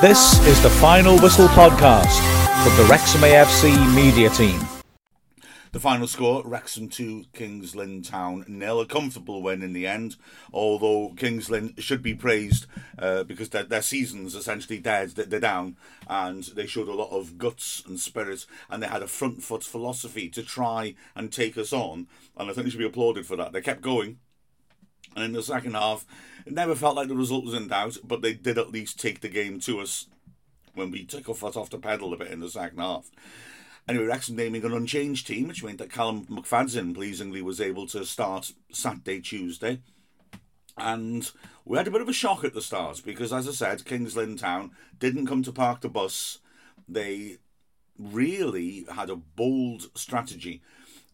This is the Final Whistle podcast from the Wrexham AFC media team. The final score, Wrexham 2, Kings Lynn Town nil. A comfortable win in the end, although Kings Lynn should be praised uh, because their, their season's essentially dead, they're down, and they showed a lot of guts and spirit, and they had a front foot philosophy to try and take us on, and I think they should be applauded for that. They kept going, and in the second half, it never felt like the result was in doubt, but they did at least take the game to us when we took our foot off the pedal a bit in the second half. Anyway, Wrexham naming an unchanged team, which meant that Callum McFadzean pleasingly was able to start Saturday, Tuesday. And we had a bit of a shock at the start because, as I said, Kings Lynn Town didn't come to park the bus. They really had a bold strategy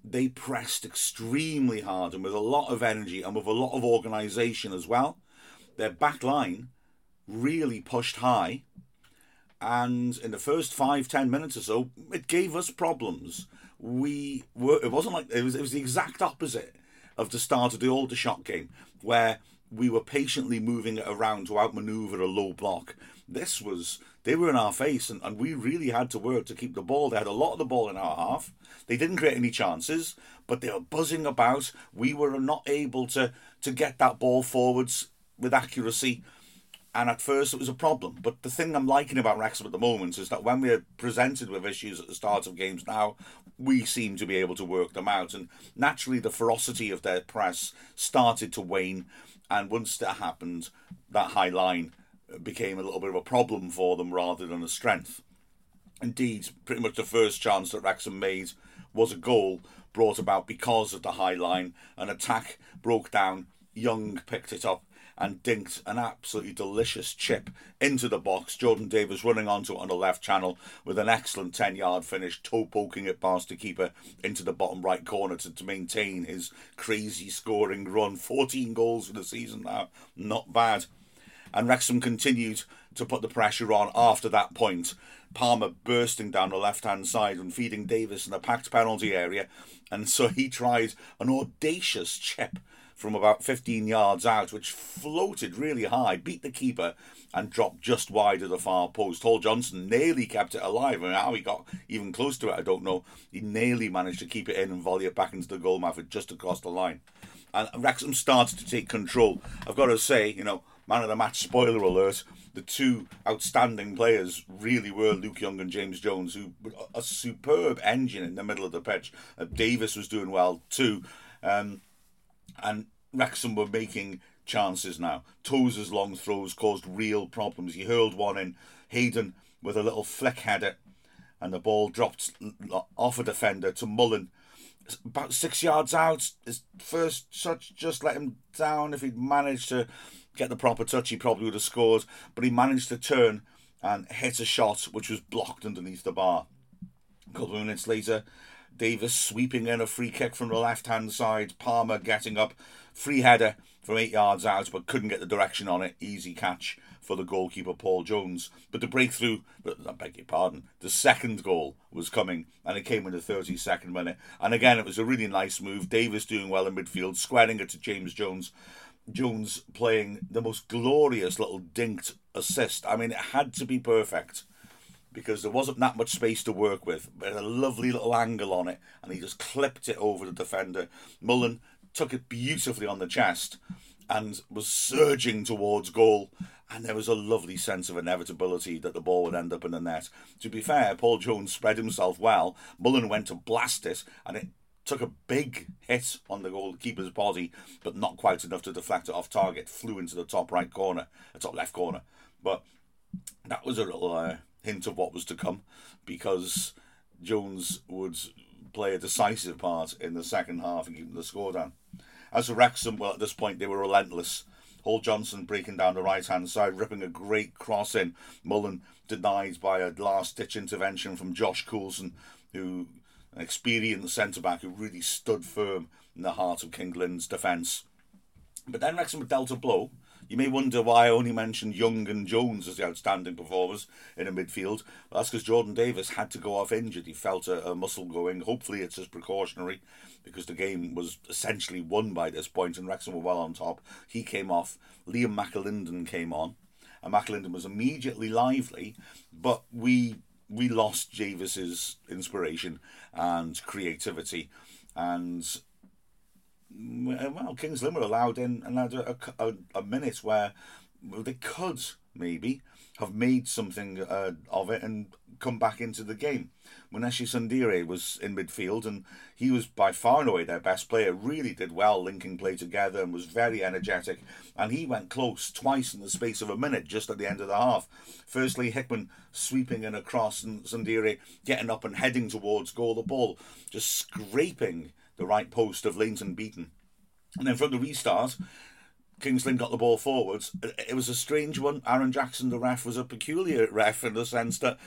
they pressed extremely hard and with a lot of energy and with a lot of organisation as well. Their back line really pushed high, and in the first five ten minutes or so, it gave us problems. We were it wasn't like it was it was the exact opposite of the start of the Aldershot game where we were patiently moving it around to outmaneuver a low block. This was they were in our face, and, and we really had to work to keep the ball. They had a lot of the ball in our half. They didn't create any chances, but they were buzzing about. We were not able to to get that ball forwards with accuracy. And at first it was a problem. But the thing I'm liking about Wrexham at the moment is that when we're presented with issues at the start of games now, we seem to be able to work them out. And naturally, the ferocity of their press started to wane. And once that happened, that high line became a little bit of a problem for them rather than a strength. Indeed, pretty much the first chance that Wrexham made was a goal brought about because of the high line. An attack broke down. Young picked it up and dinked an absolutely delicious chip into the box. Jordan Davies running onto it on the left channel with an excellent 10 yard finish, toe poking it past the keeper into the bottom right corner to, to maintain his crazy scoring run. 14 goals for the season now, not bad and Wrexham continued to put the pressure on after that point. Palmer bursting down the left hand side and feeding Davies in the packed penalty area, and so he tried an audacious chip from about 15 yards out, which floated really high, beat the keeper, and dropped just wide of the far post. Hall Johnson nearly kept it alive, and how he got even close to it, I don't know. He nearly managed to keep it in and volley it back into the goal mouth just across the line. And Wrexham started to take control. I've got to say, you know, man of the match spoiler alert the two outstanding players really were Luke Young and James Jones, who a superb engine in the middle of the pitch. Uh, Davies was doing well too, um, and Wrexham were making chances now. Tozer's long throws caused real problems. He hurled one in. Hayden with a little flick header, and the ball dropped off a defender to Mullin. About six yards out, his first touch just let him down. If he'd managed to get the proper touch, he probably would have scored. But he managed to turn and hit a shot which was blocked underneath the bar. A couple of minutes later, Davies sweeping in a free kick from the left hand side. Palmer getting up, free header from eight yards out, but couldn't get the direction on it. Easy catch for the goalkeeper Paul Jones. But the breakthrough, I beg your pardon, the second goal was coming, and it came in the 32nd minute. And again, it was a really nice move. Davies doing well in midfield, squaring it to James Jones. Jones playing the most glorious little dinked assist. I mean, it had to be perfect because there wasn't that much space to work with. But a lovely little angle on it, and he just clipped it over the defender. Mullin took it beautifully on the chest and was surging towards goal. And there was a lovely sense of inevitability that the ball would end up in the net. To be fair, Paul Jones spread himself well. Mullin went to blast it, and it took a big hit on the goalkeeper's body, but not quite enough to deflect it off target. Flew into the top right corner, the top left corner. But that was a little uh, hint of what was to come, because Jones would play a decisive part in the second half and keep the score down. As for Wrexham, well, at this point they were relentless. Hall Johnson breaking down the right hand side, ripping a great cross in. Mullin denied by a last ditch intervention from Josh Coulson, who an experienced centre back who really stood firm in the heart of King Lynn's defence. But then Wrexham dealt a blow. You may wonder why I only mentioned Young and Jones as the outstanding performers in the midfield. Well, that's because Jordan Davies had to go off injured. He felt a, a muscle going. Hopefully, it's just precautionary because the game was essentially won by this point and Wrexham were well on top. He came off. Liam McAlinden came on. and McAlinden was immediately lively, but we we lost Davies's inspiration and creativity, and well, Kings Lynn were allowed in another a, a, a minute where they could maybe have made something uh, of it and come back into the game. Munashe Sundire was in midfield and he was by far and away their best player. Really did well linking play together and was very energetic. And he went close twice in the space of a minute just at the end of the half. Firstly, Hickman sweeping in across and Sundire getting up and heading towards goal. The ball just scraping the right post of Leighton Beaton. And then from the restart, Kings Lynn got the ball forwards. It was a strange one. Aaron Jackson, the ref, was a peculiar ref in the sense that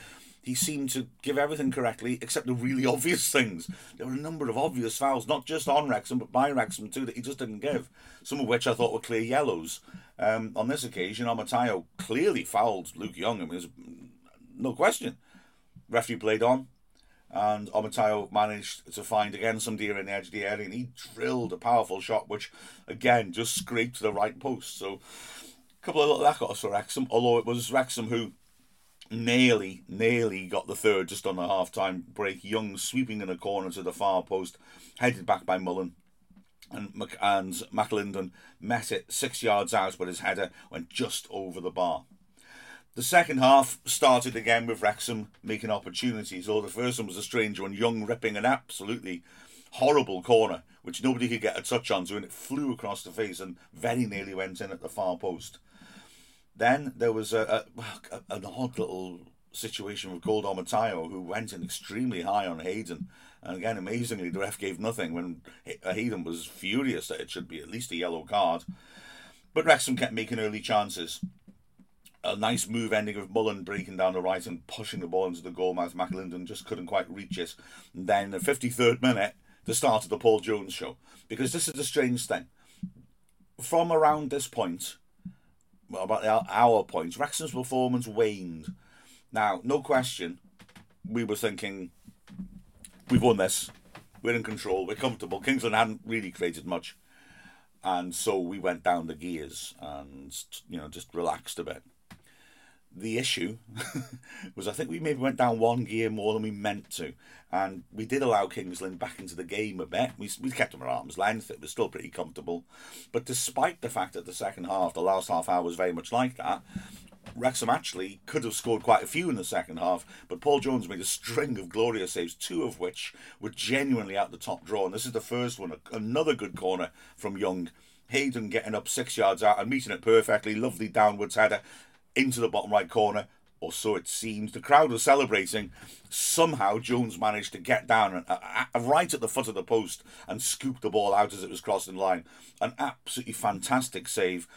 he seemed to give everything correctly except the really obvious things. There were a number of obvious fouls, not just on Wrexham, but by Wrexham too, that he just didn't give. Some of which I thought were clear yellows. Um, on this occasion, Omotayo clearly fouled Luke Young. I mean, there's no question. Referee played on and Omotayo managed to find again Sundire in the edge of the area and he drilled a powerful shot which again just scraped the right post. So a couple of little records for Wrexham although it was Wrexham who nearly nearly got the third just on the half time break. Young sweeping in a corner to the far post headed back by Mullin. And, Mc- and McAlinden met it six yards out but his header went just over the bar the second half started again with Wrexham making opportunities, although the first one was a strange one. Young ripping an absolutely horrible corner, which nobody could get a touch on, so and it flew across the face and very nearly went in at the far post. Then there was a, a, an odd little situation with Gold Omotayo, who went in extremely high on Hayden. And again, amazingly, the ref gave nothing when Hayden was furious that it should be at least a yellow card. But Wrexham kept making early chances a nice move ending with Mullin breaking down the right and pushing the ball into the goalmouth. McAlinden just couldn't quite reach it. And then the 53rd minute, the start of the Paul Jones show. Because this is the strange thing. From around this point, well, about our point, Wrexham's performance waned. Now, no question, we were thinking, we've won this. We're in control. We're comfortable. Kings Lynn hadn't really created much. And so we went down the gears and, you know, just relaxed a bit the issue was I think we maybe went down one gear more than we meant to. And we did allow Kings Lynn back into the game a bit. We, we kept them at arm's length. It was still pretty comfortable. But despite the fact that the second half, the last half hour was very much like that, Wrexham actually could have scored quite a few in the second half, but Paul Jones made a string of glorious saves, two of which were genuinely out the top draw. And this is the first one, another good corner from Young. Hayden getting up six yards out and meeting it perfectly. Lovely downwards header into the bottom right corner, or so it seems. The crowd was celebrating. Somehow Jones managed to get down uh, uh, right at the foot of the post and scoop the ball out as it was crossing the line. An absolutely fantastic save.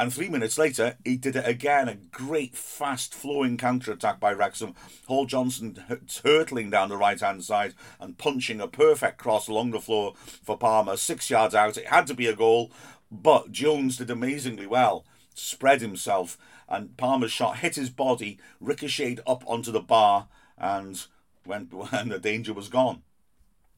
And three minutes later, he did it again. A great, fast flowing counter attack by Wrexham. Hall Johnson hurtling down the right hand side and punching a perfect cross along the floor for Palmer, six yards out. It had to be a goal, but Jones did amazingly well, spread himself, and Palmer's shot hit his body, ricocheted up onto the bar, and when, when the danger was gone.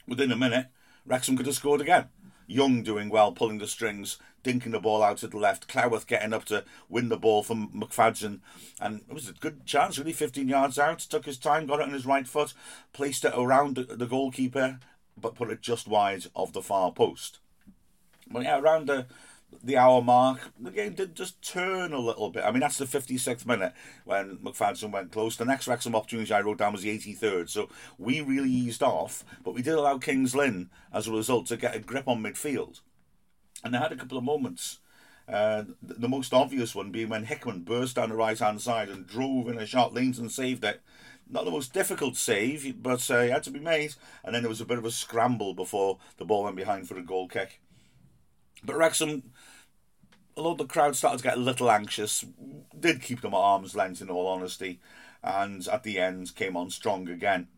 Within a minute, Wrexham could have scored again. Young doing well, pulling the strings, dinking the ball out to the left. Cleworth getting up to win the ball from McFadzean. And it was a good chance, really, 15 yards out. Took his time, got it on his right foot, placed it around the goalkeeper, but put it just wide of the far post. But yeah, around the the hour mark, the game did just turn a little bit. I mean, that's the 56th minute when McFadzean went close. The next Wrexham opportunity I wrote down was the 83rd. So we really eased off, but we did allow Kings Lynn, as a result, to get a grip on midfield. And they had a couple of moments. Uh, the most obvious one being when Hickman burst down the right hand side and drove in a shot. and saved it. Not the most difficult save, but uh, it had to be made. And then there was a bit of a scramble before the ball went behind for a goal kick. But Wrexham, although the crowd started to get a little anxious, did keep them at arm's length in all honesty, and at the end came on strong again.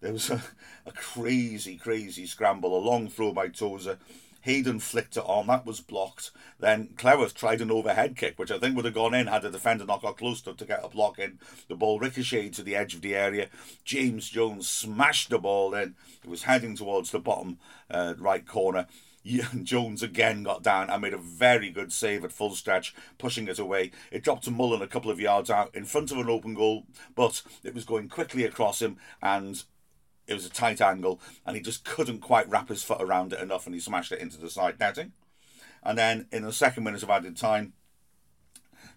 There was a, a crazy, crazy scramble, a long throw by Tozer. Hayden flicked it on, that was blocked. Then Cleworth tried an overhead kick, which I think would have gone in had the defender not got close to, to get a block in. The ball ricocheted to the edge of the area. James Jones smashed the ball in. It was heading towards the bottom uh, right corner Jones again got down and made a very good save at full stretch, pushing it away. It dropped to Mullin a couple of yards out in front of an open goal, but it was going quickly across him and it was a tight angle and he just couldn't quite wrap his foot around it enough and he smashed it into the side netting. And then in the second minute of added time,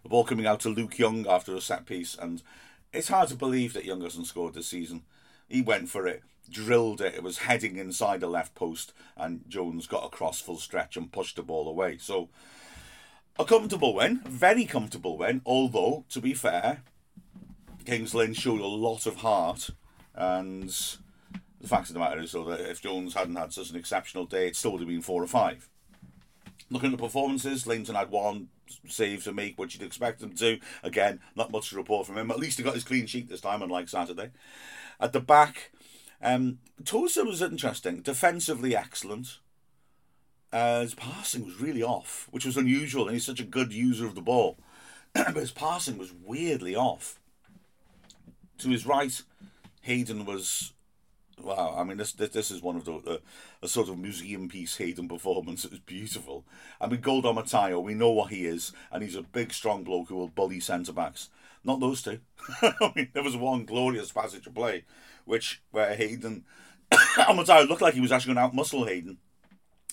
the ball coming out to Luke Young after a set piece and it's hard to believe that Young hasn't scored this season. He went for it drilled it. It was heading inside the left post, and Jones got across full stretch and pushed the ball away. So, a comfortable win, very comfortable win. Although, to be fair, Kings Lynn showed a lot of heart, and the fact of the matter is, though, that if Jones hadn't had such an exceptional day, it still would have been four or five. Looking at the performances, Lainton had one save to make, which you'd expect him to. Again, not much to report from him. At least he got his clean sheet this time, unlike Saturday. At the back, um, Tozer was interesting, defensively excellent. Uh, his passing was really off, which was unusual, and he's such a good user of the ball. but his passing was weirdly off. To his right, Hayden was wow. I mean, this this, this is one of the uh, a sort of museum piece Hayden performance. It was beautiful. I mean, Gold Omotayo, we know what he is, and he's a big, strong bloke who will bully centre backs. Not those two. I mean, there was one glorious passage of play which where Hayden Amadou looked like he was actually going to outmuscle Hayden,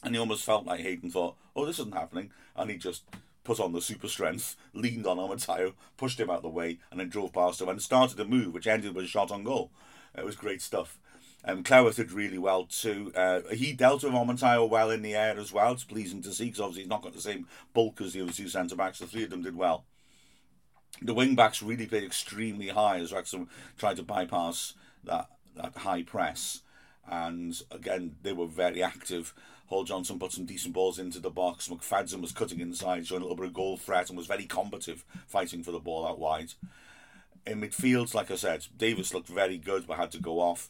and he almost felt like Hayden thought, "Oh, this isn't happening," and he just put on the super strength, leaned on Amadou, pushed him out of the way, and then drove past him and started a move which ended with a shot on goal. It was great stuff. Um, Cleworth did really well too. Uh, he dealt with Amadou well in the air as well. It's pleasing to see because obviously he's not got the same bulk as the other two centre backs. The three of them did well. The wing backs really played extremely high as Wrexham tried to bypass that that high press. And again, they were very active. Hall Johnson put some decent balls into the box. McFadzean was cutting inside, showing a little bit of goal threat, and was very combative, fighting for the ball out wide. In midfield, like I said, Davies looked very good, but had to go off.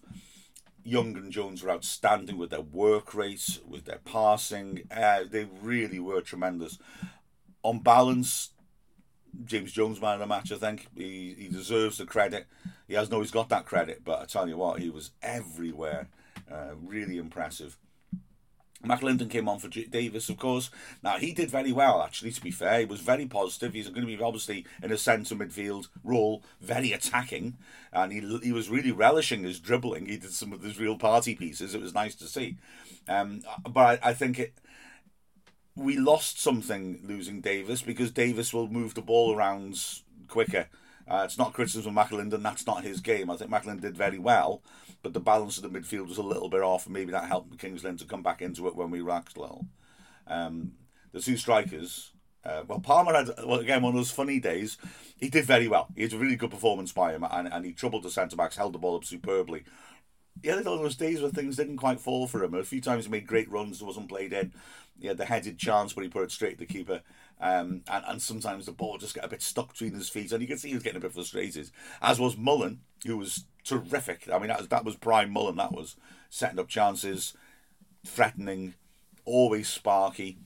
Young and Jones were outstanding with their work rate, with their passing. Uh, they really were tremendous. On balance, James Jones man of the match. I think he, he deserves the credit. He has no, he's got that credit, but I tell you what, he was everywhere. Uh, really impressive. McAlinden came on for Davies, of course. Now he did very well, actually. To be fair, he was very positive. He's going to be obviously in a centre midfield role, very attacking, and he he was really relishing his dribbling. He did some of his real party pieces. It was nice to see. Um, but I, I think it we lost something losing Davies because Davies will move the ball around quicker. Uh, it's not criticism of McAlinden, that's not his game. I think McAlinden did very well, but the balance of the midfield was a little bit off, and maybe that helped Kings Lynn to come back into it when we a little. Um, the two strikers, uh, well, Palmer had, well, again, one of those funny days. He did very well. He had a really good performance by him, and, and he troubled the centre backs, held the ball up superbly. He had those days where things didn't quite fall for him. A few times he made great runs that wasn't played in he had the headed chance where he put it straight to the keeper. Um, and, and sometimes the ball just got a bit stuck between his feet, and you could see he was getting a bit frustrated. As was Mullin, who was terrific. I mean, that was, that was prime Mullin. That was setting up chances, threatening, always sparky.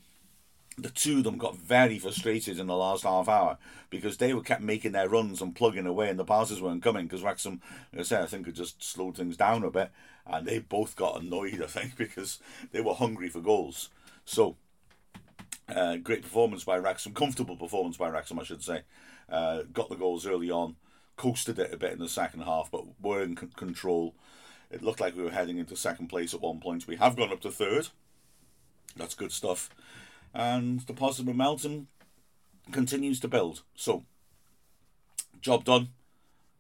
The two of them got very frustrated in the last half hour because they were kept making their runs and plugging away, and the passes weren't coming. Because Wrexham, like I said, I think had just slowed things down a bit, and they both got annoyed. I think because they were hungry for goals. So, uh, great performance by Wrexham, comfortable performance by Wrexham, I should say. Uh, got the goals early on, coasted it a bit in the second half, but were in c- control. It looked like we were heading into second place at one point. We have gone up to third. That's good stuff. And the positive momentum continues to build. So, job done.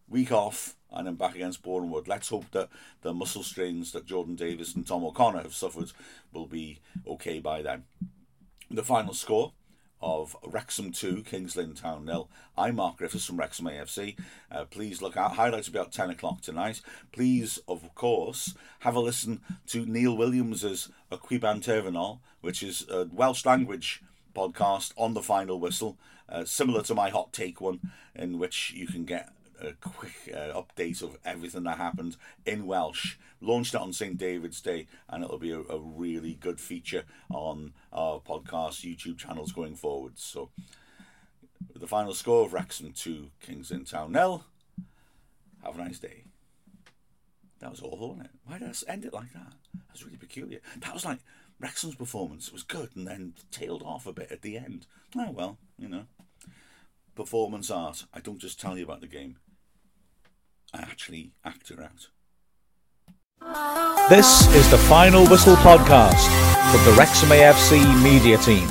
Week off and then back against Bournemouth. Let's hope that the muscle strains that Jordan Davies and Tom O'Connor have suffered will be okay by then. The final score of Wrexham 2, Kings Lynn Town nil. I'm Mark Griffiths from Wrexham AFC. Uh, please look out. Highlights at 10 o'clock tonight. Please, of course, have a listen to Neil Williams's Aquiban Terminal, which is a Welsh language podcast on the final whistle, uh, similar to my hot take one, in which you can get a quick uh, update of everything that happened in Welsh. Launched it on St. David's Day, and it'll be a, a really good feature on our podcast YouTube channels going forward. So, the final score of Wrexham 2, Kings Lynn Town nil. Have a nice day. That was awful, wasn't it? Why did I end it like that? That's really peculiar. That was like Wrexham's performance was good and then tailed off a bit at the end. Oh well, you know. Performance art. I don't just tell you about the game. Actually act it out. This is the Final Whistle podcast from the Wrexham AFC media team.